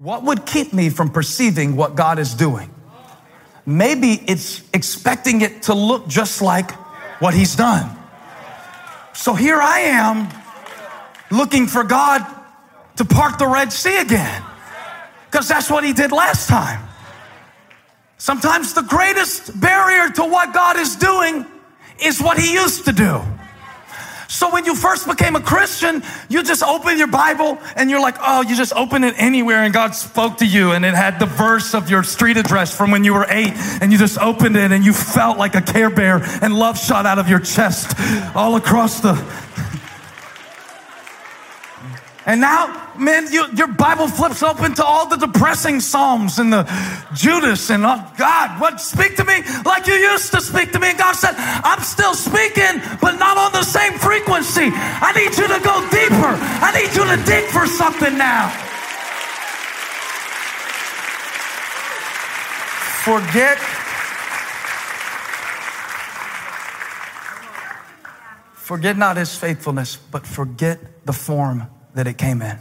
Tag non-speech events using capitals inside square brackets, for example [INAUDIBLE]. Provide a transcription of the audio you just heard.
What would keep me from perceiving what God is doing? Maybe it's expecting it to look just like what He's done. So here I am looking for God to part the Red Sea again because that's what He did last time. Sometimes the greatest barrier to what God is doing is what He used to do. So when you first became a Christian, you just open your Bible and you're like, oh, you just open it anywhere and God spoke to you and it had the verse of your street address from when you were eight and you just opened it and you felt like a care bear and love shot out of your chest all across the. [LAUGHS] And now man, you, your Bible flips open to all the depressing Psalms and the Judas and oh God, what speak to me like you used to speak to me. And God said, I'm still speaking, but not on the frequency. I need you to go deeper. I need you to dig for something now. Forget. Forget not his faithfulness, but forget the form that it came in.